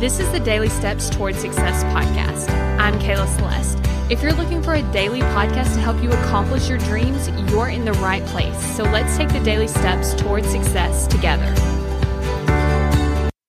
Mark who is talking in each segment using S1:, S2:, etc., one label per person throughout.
S1: This is the Daily Steps Towards Success podcast. I'm Kayla Celeste. If you're looking for a daily podcast to help you accomplish your dreams, you're in the right place. So let's take the daily steps towards success together.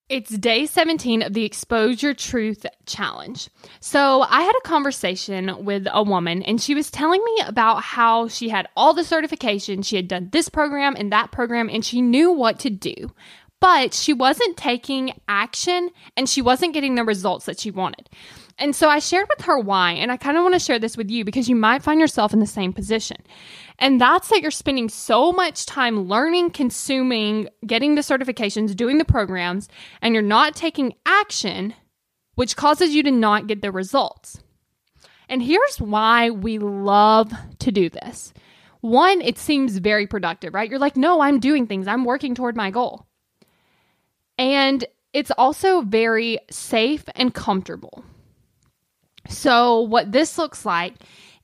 S1: It's day 17 of the Expose Your Truth Challenge. So, I had a conversation with a woman, and she was telling me about how she had all the certifications, she had done this program and that program, and she knew what to do but she wasn't taking action and she wasn't getting the results that she wanted. And so I shared with her why, and I kind of want to share this with you because you might find yourself in the same position. And that's that you're spending so much time learning, consuming, getting the certifications, doing the programs, and you're not taking action, which causes you to not get the results. And here's why we love to do this. One, it seems very productive, right? You're like, no, I'm doing things, I'm working toward my goal. And it's also very safe and comfortable. So, what this looks like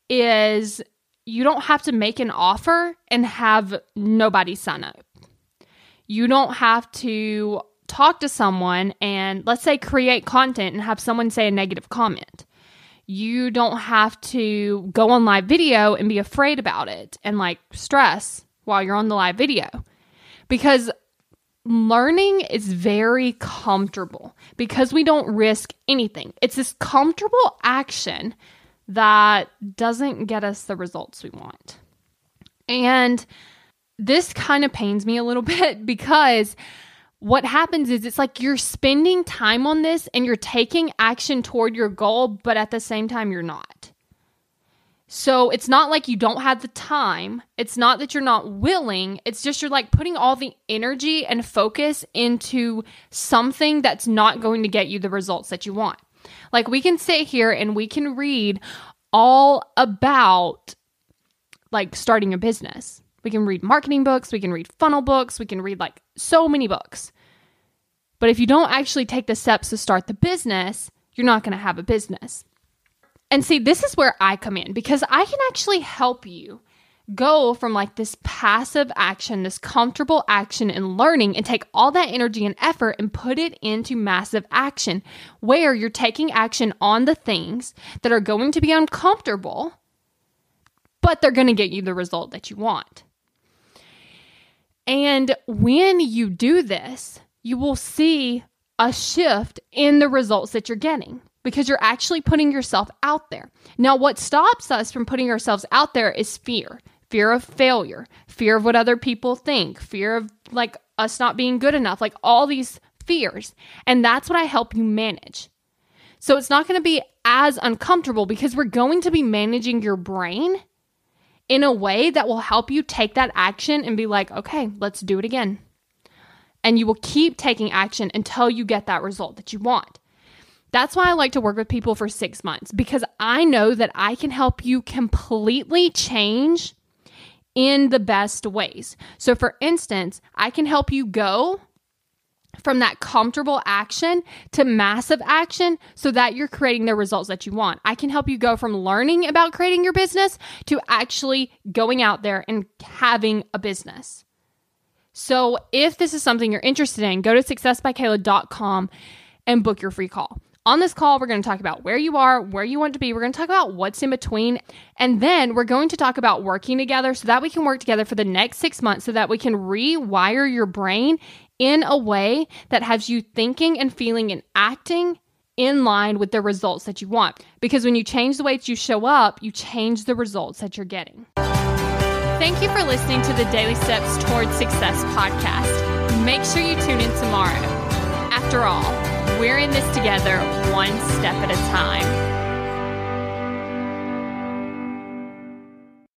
S1: is you don't have to make an offer and have nobody sign up. You don't have to talk to someone and, let's say, create content and have someone say a negative comment. You don't have to go on live video and be afraid about it and like stress while you're on the live video. Because learning is very comfortable because we don't risk anything. It's this comfortable action that doesn't get us the results we want. And this kind of pains me a little bit because what happens is it's like you're spending time on this and you're taking action toward your goal, but at the same time, you're not. So it's not like you don't have the time. It's not that you're not willing. It's just you're like putting all the energy and focus into something that's not going to get you the results that you want. Like we can sit here and we can read all about like starting a business. We can read marketing books, we can read funnel books, we can read like so many books. But if you don't actually take the steps to start the business, you're not going to have a business. And see, this is where I come in because I can actually help you go from like this passive action, this comfortable action and learning, and take all that energy and effort and put it into massive action where you're taking action on the things that are going to be uncomfortable, but they're going to get you the result that you want. And when you do this, you will see a shift in the results that you're getting because you're actually putting yourself out there. Now, what stops us from putting ourselves out there is fear fear of failure, fear of what other people think, fear of like us not being good enough, like all these fears. And that's what I help you manage. So it's not going to be as uncomfortable because we're going to be managing your brain in a way that will help you take that action and be like, okay, let's do it again. And you will keep taking action until you get that result that you want. That's why I like to work with people for six months because I know that I can help you completely change in the best ways. So, for instance, I can help you go from that comfortable action to massive action so that you're creating the results that you want. I can help you go from learning about creating your business to actually going out there and having a business. So, if this is something you're interested in, go to successbykayla.com and book your free call. On this call, we're going to talk about where you are, where you want to be. We're going to talk about what's in between. And then we're going to talk about working together so that we can work together for the next six months so that we can rewire your brain in a way that has you thinking and feeling and acting in line with the results that you want. Because when you change the way that you show up, you change the results that you're getting. Thank you for listening to the Daily Steps Towards Success podcast. Make sure you tune in tomorrow. After all, we're in this together, one step at a time.